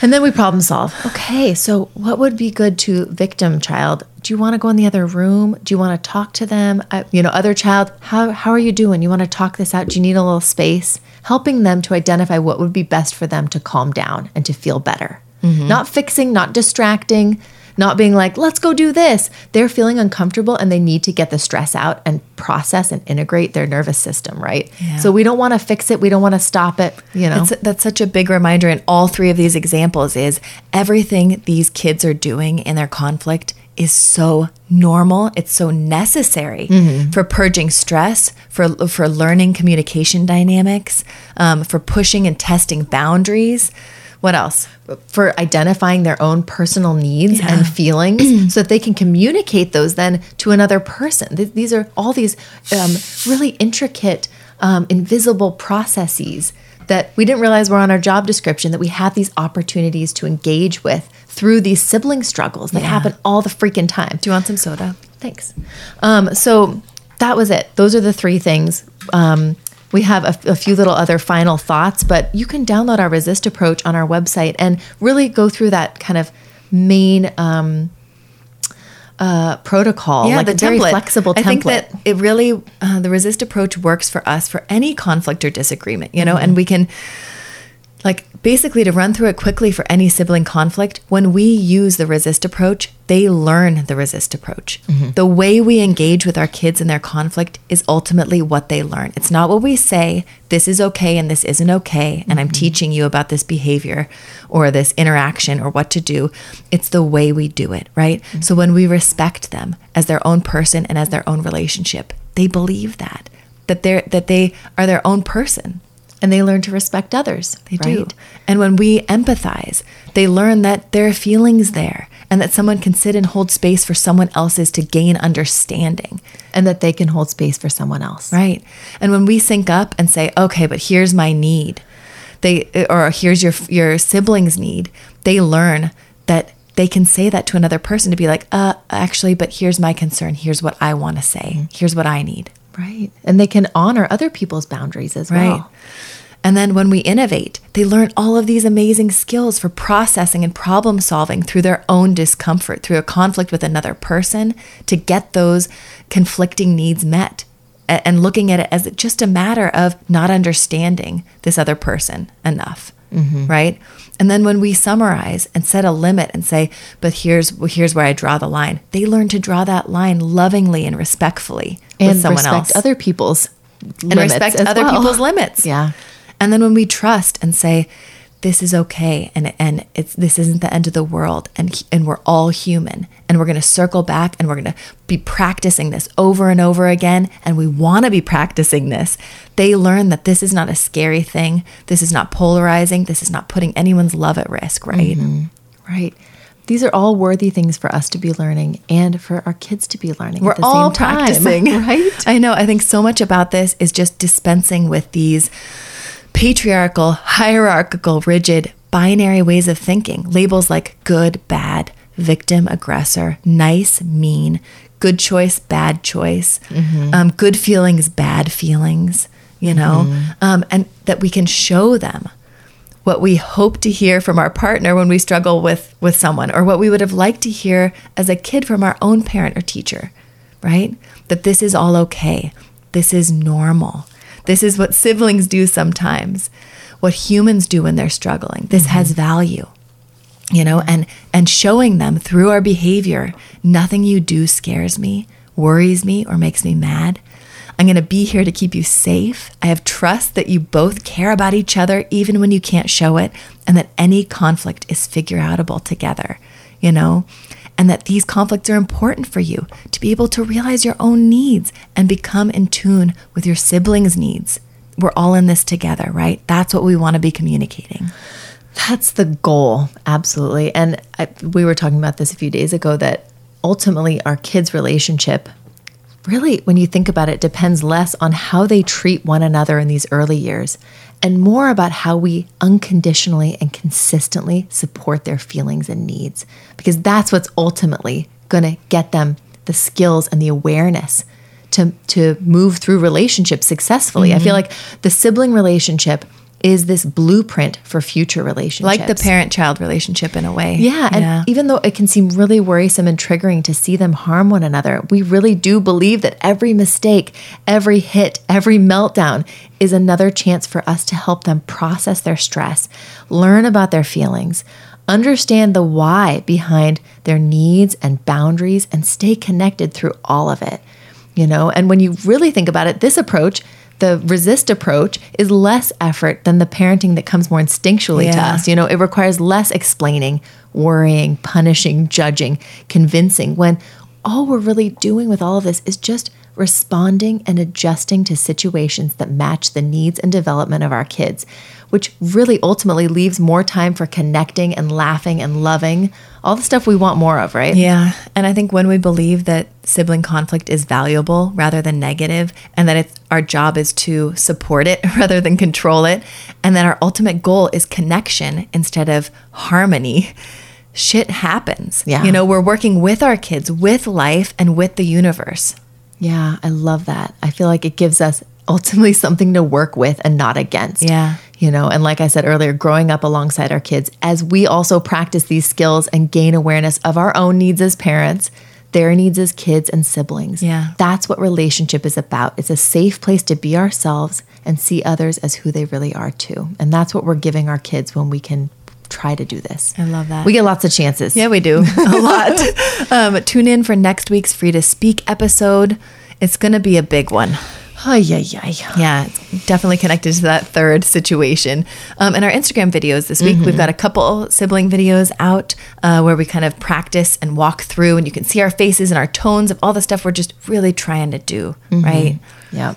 And then we problem solve. Okay, so what would be good to victim child? Do you want to go in the other room? Do you want to talk to them? Uh, you know, other child, how, how are you doing? You want to talk this out? Do you need a little space? Helping them to identify what would be best for them to calm down and to feel better. Not fixing, not distracting, not being like, let's go do this. They're feeling uncomfortable and they need to get the stress out and process and integrate their nervous system, right? Yeah. So we don't want to fix it. We don't want to stop it, you know? That's, that's such a big reminder in all three of these examples is everything these kids are doing in their conflict is so normal. It's so necessary for purging stress, for for learning communication dynamics, um, for pushing and testing boundaries. What else? for identifying their own personal needs and feelings so that they can communicate those then to another person. Th- These are all these um, really intricate, um, invisible processes that we didn't realize were on our job description that we have these opportunities to engage with through these sibling struggles that Yeah. happen all the freaking time. Do you want some soda? Thanks. Um, so that was it. Those are the three things. Um, we have a, a few little other final thoughts, but you can download our resist approach on our website and really go through that kind of main um, uh, protocol, like a very flexible template. I think that it really uh, the resist approach works for us for any conflict or disagreement, you know, Mm-hmm. and we can like basically to run through it quickly for any sibling conflict when we use the resist approach they learn the resist approach Mm-hmm. the way we engage with our kids in their conflict is ultimately what they learn it's not what we say this is okay and this isn't okay and i'm Mm-hmm. teaching you about this behavior or this interaction or what to do it's the way we do it right Mm-hmm. so when we respect them as their own person and as their own relationship they believe that that they're that they are their own person and they learn to respect others. they do. And when we empathize, they learn that there are feelings there and that someone can sit and hold space for someone else's to gain understanding. and that they can hold space for someone else. Right. And when we sync up and say, okay, but here's my need, they, or here's your, your sibling's need, they learn that they can say that to another person to be like, uh, actually, but here's my concern. Here's what I want to say. Here's what I need. Right. And they can honor other people's boundaries as Right. well. And then when we innovate, they learn all of these amazing skills for processing and problem solving through their own discomfort, through a conflict with another person to get those conflicting needs met. And looking at it as just a matter of not understanding this other person enough, Mm-hmm. right? And then when we summarize and set a limit and say, "But here's here's where I draw the line," they learn to draw that line lovingly and respectfully And with someone respect else other people's and respect other people's limits. Yeah. And then when we trust and say, this is okay and and it's this isn't the end of the world and and we're all human and we're going to circle back and we're going to be practicing this over and over again and we want to be practicing this they learn that this is not a scary thing this is not polarizing this is not putting anyone's love at risk right mm-hmm. Right. These are all worthy things for us to be learning and for our kids to be learning. we're at the all same time, practicing right? i know i think so much about this is just dispensing with these patriarchal hierarchical rigid binary ways of thinking. Labels like good bad victim aggressor nice mean good choice bad choice um, good feelings bad feelings you know? Um, and that we can show them what we hope to hear from our partner when we struggle with with someone or what we would have liked to hear as a kid from our own parent or teacher right? That this is all okay. This is normal this is what siblings do sometimes. What humans do when they're struggling. This has mm-hmm. value you know and and showing them through our behavior nothing you do scares me worries me or makes me mad. I'm going to be here to keep you safe. I have trust that you both care about each other even when you can't show it and that any conflict is figure outable together you know and that these conflicts are important for you to be able to realize your own needs and become in tune with your siblings needs. We're all in this together right? That's what we want to be communicating. That's the goal, absolutely. And I, we were talking about this a few days ago that ultimately our kids' relationship really, when you think about it, depends less on how they treat one another in these early years and more about how we unconditionally and consistently support their feelings and needs, because that's what's ultimately going to get them the skills and the awareness to, to move through relationships successfully. Mm-hmm. I feel like the sibling relationship is this blueprint for future relationships. Like the parent child relationship in a way. Yeah. And yeah. even though it can seem really worrisome and triggering to see them harm one another, we really do believe that every mistake, every hit, every meltdown is another chance for us to help them process their stress, learn about their feelings, understand the why behind their needs and boundaries, and stay connected through all of it. You know, and when you really think about it, this approach the resist approach is less effort than the parenting that comes more instinctually yeah. to us. You know, it requires less explaining, worrying, punishing, judging, convincing, when all we're really doing with all of this is just responding and adjusting to situations that match the needs and development of our kids which really ultimately leaves more time for connecting and laughing and loving, all the stuff we want more of, right? Yeah. And I think when we believe that sibling conflict is valuable rather than negative, and that it's our job is to support it rather than control it, and that our ultimate goal is connection instead of harmony, shit happens. Yeah. You know, we're working with our kids, with life, and with the universe. Yeah, I love that. I feel like it gives us ultimately something to work with and not against. Yeah. You know, and like I said earlier, growing up alongside our kids as we also practice these skills and gain awareness of our own needs as parents, their needs as kids and siblings. Yeah. That's what relationship is about. It's a safe place to be ourselves and see others as who they really are too. And that's what we're giving our kids when we can try to do this. I love that. We get lots of chances. Yeah, we do. a lot. Um, tune in for next week's Free to Speak episode. It's going to be a big one. Ay, yeah, yeah, Yeah, it's definitely connected to that third situation. Um, in our Instagram videos this week, mm-hmm. we've got a couple sibling videos out uh, where we kind of practice and walk through, and you can see our faces and our tones of all the stuff we're just really trying to do, mm-hmm. right? Yeah.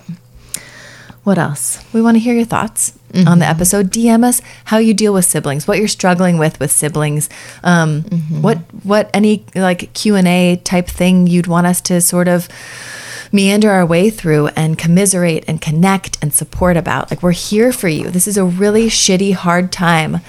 What else? We want to hear your thoughts mm-hmm. on the episode. DM us how you deal with siblings, what you're struggling with with siblings, um, mm-hmm. what what any like Q and A type thing you'd want us to sort of meander our way through and commiserate and connect and support about. Like, we're here for you. This is a really shitty, hard time,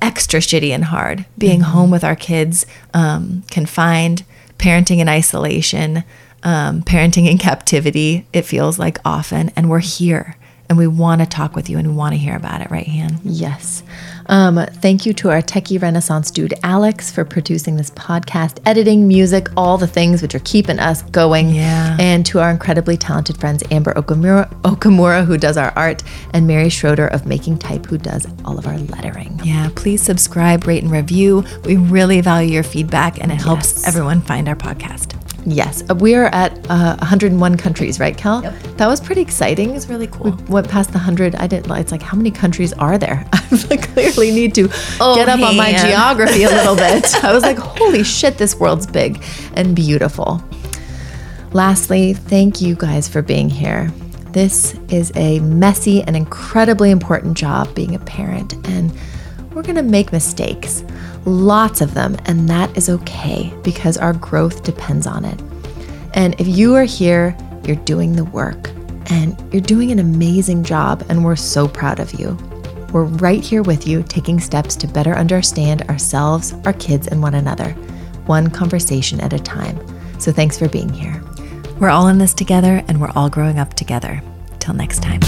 extra shitty and hard being mm-hmm. home with our kids, um, confined, parenting in isolation, um, parenting in captivity, it feels like often. And we're here and we want to talk with you and we want to hear about it, right, Han? Yes. Um, thank you to our techie renaissance dude, Alex, for producing this podcast, editing, music, all the things which are keeping us going. Yeah. And to our incredibly talented friends, Amber Okamura, Okamura, who does our art, and Mary Schroeder of Making Type, who does all of our lettering. Yeah. Please subscribe, rate, and review. We really value your feedback and it helps everyone find our podcast. Yes, uh, we are at uh, 101 countries, right, Cal? Yep. That was pretty exciting. It was really cool. We went past the 100. I didn't. It's like how many countries are there? I clearly need to oh, get up on my geography a little bit. I was like, holy shit, this world's big and beautiful. Lastly, thank you guys for being here. This is a messy and incredibly important job being a parent, and we're going to make mistakes lots of them, and that is okay because our growth depends on it. And if you are here, you're doing the work and you're doing an amazing job, and we're so proud of you. We're right here with you, taking steps to better understand ourselves, our kids, and one another, one conversation at a time. So thanks for being here. We're all in this together, and we're all growing up together. Till next time.